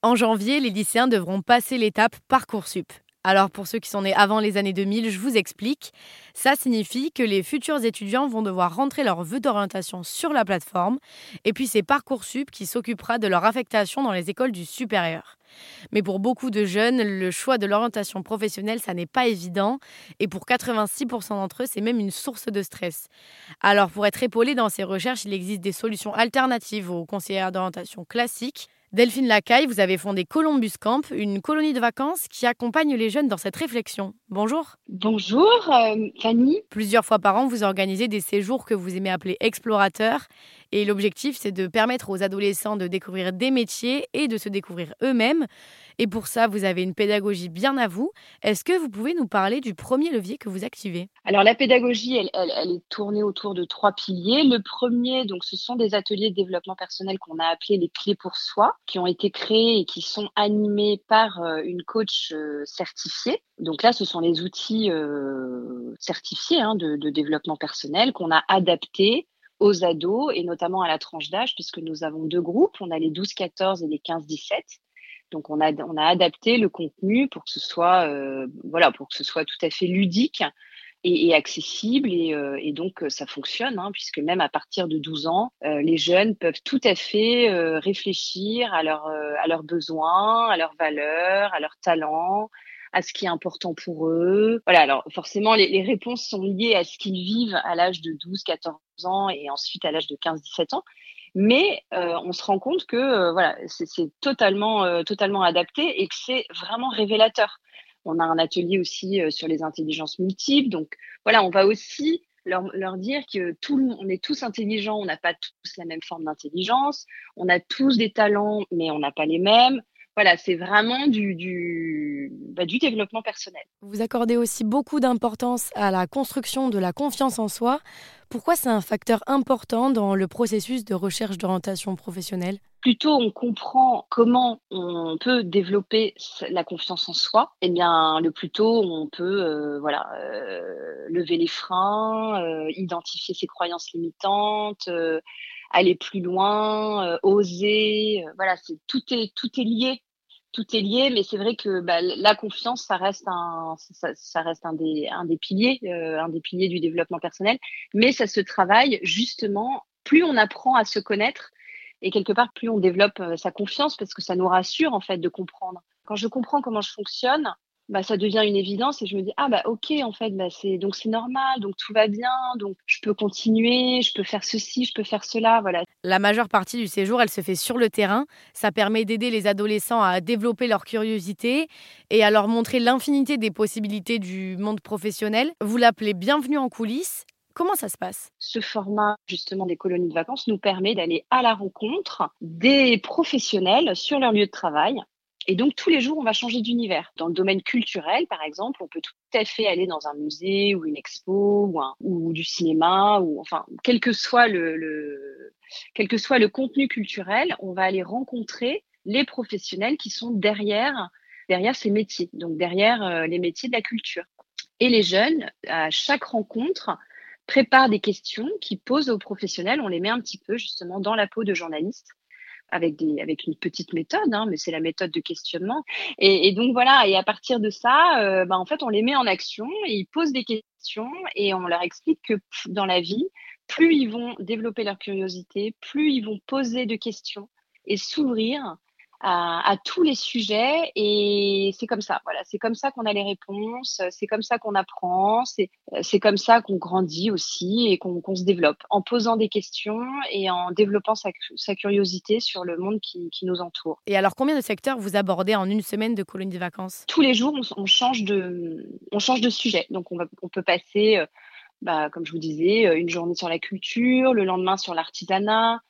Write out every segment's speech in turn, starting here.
En janvier, les lycéens devront passer l'étape Parcoursup. Alors pour ceux qui sont nés avant les années 2000, je vous explique. Ça signifie que les futurs étudiants vont devoir rentrer leur vœu d'orientation sur la plateforme et puis c'est Parcoursup qui s'occupera de leur affectation dans les écoles du supérieur. Mais pour beaucoup de jeunes, le choix de l'orientation professionnelle, ça n'est pas évident. Et pour 86% d'entre eux, c'est même une source de stress. Alors pour être épaulé dans ces recherches, il existe des solutions alternatives aux conseillères d'orientation classiques. Delphine Lacaille, vous avez fondé Columbus Camp, une colonie de vacances qui accompagne les jeunes dans cette réflexion. Bonjour. Bonjour, euh, Fanny. Plusieurs fois par an, vous organisez des séjours que vous aimez appeler explorateurs. Et l'objectif, c'est de permettre aux adolescents de découvrir des métiers et de se découvrir eux-mêmes. Et pour ça, vous avez une pédagogie bien à vous. Est-ce que vous pouvez nous parler du premier levier que vous activez? Alors la pédagogie, elle, est tournée autour de trois piliers. Le premier, donc, ce sont des ateliers de développement personnel qu'on a appelés les clés pour soi, qui ont été créés et qui sont animés par euh, une coach euh, certifiée. Donc là, ce sont les outils euh, certifiés hein, de, de développement personnel qu'on a adaptés aux ados et notamment à la tranche d'âge, puisque nous avons deux groupes. On a les 12-14 et les 15-17. Donc on a, on a adapté le contenu pour que ce soit, euh, voilà, pour que ce soit tout à fait ludique et, accessible. Et, euh, et, donc ça fonctionne, hein, puisque même à partir de 12 ans, euh, les jeunes peuvent tout à fait réfléchir à, leur, à leurs besoins, à leurs valeurs, à leurs talents, à ce qui est important pour eux. Voilà, alors forcément, les, les réponses sont liées à ce qu'ils vivent à l'âge de 12, 14 ans et ensuite à l'âge de 15, 17 ans. Mais euh, on se rend compte que euh, voilà, c'est totalement, euh, totalement adapté et que c'est vraiment révélateur. On a un atelier aussi sur les intelligences multiples. Donc voilà, on va aussi leur, leur, dire que tout, on est tous intelligents, on n'a pas tous la même forme d'intelligence, on a tous des talents, mais on n'a pas les mêmes voilà, c'est vraiment du, bah, du, développement personnel. Vous accordez aussi beaucoup d'importance à la construction de la confiance en soi. Pourquoi c'est un facteur important dans le processus de recherche d'orientation professionnelle? Plutôt on comprend comment on peut développer la confiance en soi, et eh bien le plus tôt on peut euh, voilà euh, lever les freins, euh, identifier ses croyances limitantes, aller plus loin, oser. voilà, c'est tout est tout est lié tout est lié, mais c'est vrai que bah, la confiance, ça reste un, des, un des piliers, euh, un des piliers du développement personnel. Mais ça se travaille justement. Plus on apprend à se connaître, et quelque part, plus on développe euh, sa confiance, parce que ça nous rassure en fait de comprendre. Quand je comprends comment je fonctionne, bah, ça devient une évidence et je me dis ah bah ok en fait bah c'est donc c'est normal donc tout va bien donc je peux continuer je peux faire ceci je peux faire cela voilà. La majeure partie du séjour elle se fait sur le terrain. Ça permet d'aider les adolescents à développer leur curiosité et à leur montrer l'infinité des possibilités du monde professionnel. Vous l'appelez bienvenue en coulisses. Comment ça se passe? Ce format justement des colonies de vacances nous permet d'aller à la rencontre des professionnels sur leur lieu de travail et donc, tous les jours, on va changer d'univers. Dans le domaine culturel, par exemple, on peut tout à fait aller dans un musée ou une expo ou, du cinéma, ou enfin, quel que soit le, contenu culturel, on va aller rencontrer les professionnels qui sont derrière, ces métiers, donc derrière euh, les métiers de la culture. Et les jeunes, à chaque rencontre, préparent des questions qui posent aux professionnels. On les met un petit peu justement dans la peau de journalistes avec une petite méthode, hein, mais c'est la méthode de questionnement. Et, et, donc voilà, et à partir de ça, euh, bah, en fait, on les met en action, et ils posent des questions et on leur explique que dans la vie, plus ils vont développer leur curiosité, plus ils vont poser de questions et s'ouvrir, à, tous les sujets et c'est comme ça. Voilà, c'est comme ça qu'on a les réponses, c'est comme ça qu'on apprend, c'est c'est comme ça qu'on grandit aussi et qu'on se développe en posant des questions et en développant sa, sa curiosité sur le monde qui, qui, nous entoure. Et alors, combien de secteurs vous abordez en une semaine de colonie de vacances? Tous les jours, on, change de on change de sujet. Donc, on, va, on peut passer, euh, bah, comme je vous disais, euh, une journée sur la culture, le lendemain sur l'artisanat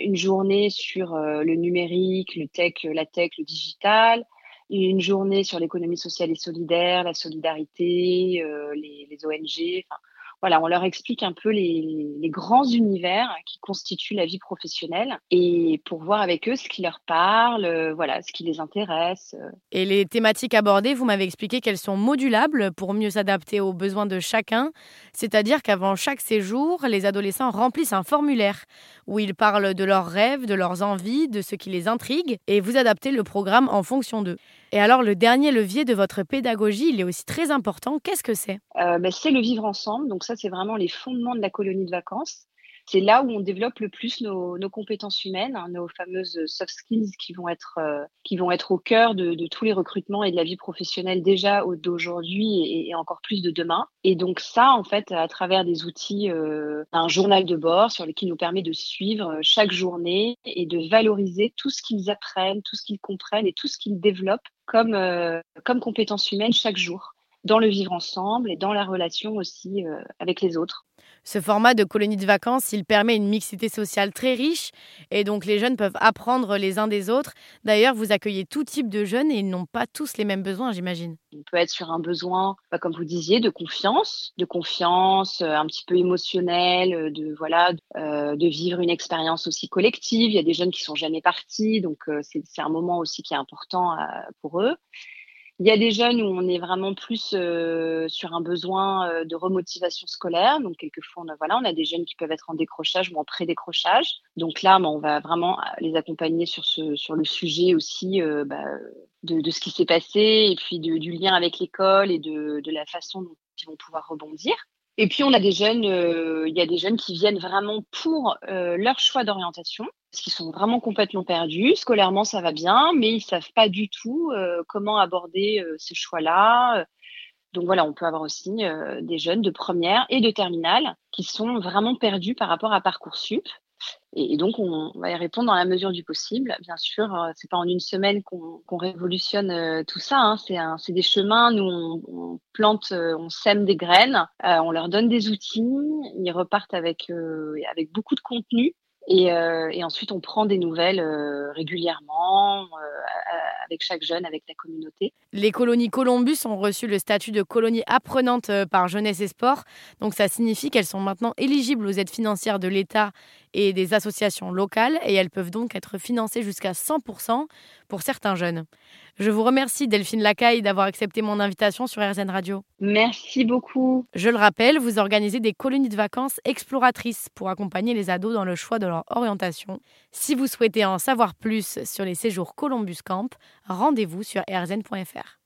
une journée sur euh, le numérique, le tech, la tech, le digital, une journée sur l'économie sociale et solidaire, la solidarité, euh, les, ONG. Voilà, on leur explique un peu les, les, grands univers qui constituent la vie professionnelle et pour voir avec eux ce qui leur parle, voilà, ce qui les intéresse. Et les thématiques abordées, vous m'avez expliqué qu'elles sont modulables pour mieux s'adapter aux besoins de chacun. C'est-à-dire qu'avant chaque séjour, les adolescents remplissent un formulaire où ils parlent de leurs rêves, de leurs envies, de ce qui les intrigue et vous adaptez le programme en fonction d'eux. Et alors, le dernier levier de votre pédagogie, il est aussi très important. Qu'est-ce que c'est? Euh, ben, C'est le vivre ensemble. Donc ça, c'est vraiment les fondements de la colonie de vacances c'est là où on développe le plus nos, compétences humaines, hein, nos fameuses soft skills qui vont être, euh, qui vont être au cœur de, tous les recrutements et de la vie professionnelle déjà d'aujourd'hui et, encore plus de demain. Et donc ça, en fait, à travers des outils, euh, un journal de bord sur lequel nous permet de suivre chaque journée et de valoriser tout ce qu'ils apprennent, tout ce qu'ils comprennent et tout ce qu'ils développent comme, euh, comme compétences humaines chaque jour dans le vivre ensemble et dans la relation aussi avec les autres. Ce format de colonie de vacances, il permet une mixité sociale très riche et donc les jeunes peuvent apprendre les uns des autres. D'ailleurs, vous accueillez tout type de jeunes et ils n'ont pas tous les mêmes besoins, j'imagine. On peut être sur un besoin, bah, comme vous disiez, de confiance, de confiance, euh, un petit peu émotionnel, euh, de voilà, euh, de vivre une expérience aussi collective. Il y a des jeunes qui sont jamais partis, donc c'est un moment aussi qui est important pour eux. Il y a des jeunes où on est vraiment plus euh, sur un besoin euh, de remotivation scolaire. Donc, quelquefois, on a, voilà, on a des jeunes qui peuvent être en décrochage ou en pré-décrochage. Donc là, bah, on va vraiment euh, les accompagner sur, ce, sur le sujet aussi bah, de, de, ce qui s'est passé et puis de, du lien avec l'école et de, de la façon dont ils vont pouvoir rebondir. Et puis on a des jeunes, euh, il y a des jeunes qui viennent vraiment pour euh, leur choix d'orientation, parce qu'ils sont vraiment complètement perdus. Scolairement, ça va bien, mais ils savent pas du tout euh, comment aborder ces choix-là. Donc voilà, on peut avoir aussi des jeunes de première et de terminale qui sont vraiment perdus par rapport à parcoursup et, donc, on, va y répondre dans la mesure du possible. Bien sûr, euh, c'est pas en une semaine qu'on révolutionne euh, tout ça. Hein. C'est des chemins. Nous, on, plante, euh, on sème des graines, on leur donne des outils. Ils repartent avec avec beaucoup de contenu. Et, et, ensuite, on prend des nouvelles régulièrement avec chaque jeune, avec la communauté. Les colonies Columbus ont reçu le statut de colonie apprenante par Jeunesse et Sport. Donc, ça signifie qu'elles sont maintenant éligibles aux aides financières de l'État et des associations locales et elles peuvent donc être financées jusqu'à 100% pour certains jeunes. Je vous remercie Delphine Lacaille d'avoir accepté mon invitation sur RZN Radio. Merci beaucoup. Je le rappelle, vous organisez des colonies de vacances exploratrices pour accompagner les ados dans le choix de leur orientation. Si vous souhaitez en savoir plus sur les séjours Columbus Camp, rendez-vous sur rzn.fr.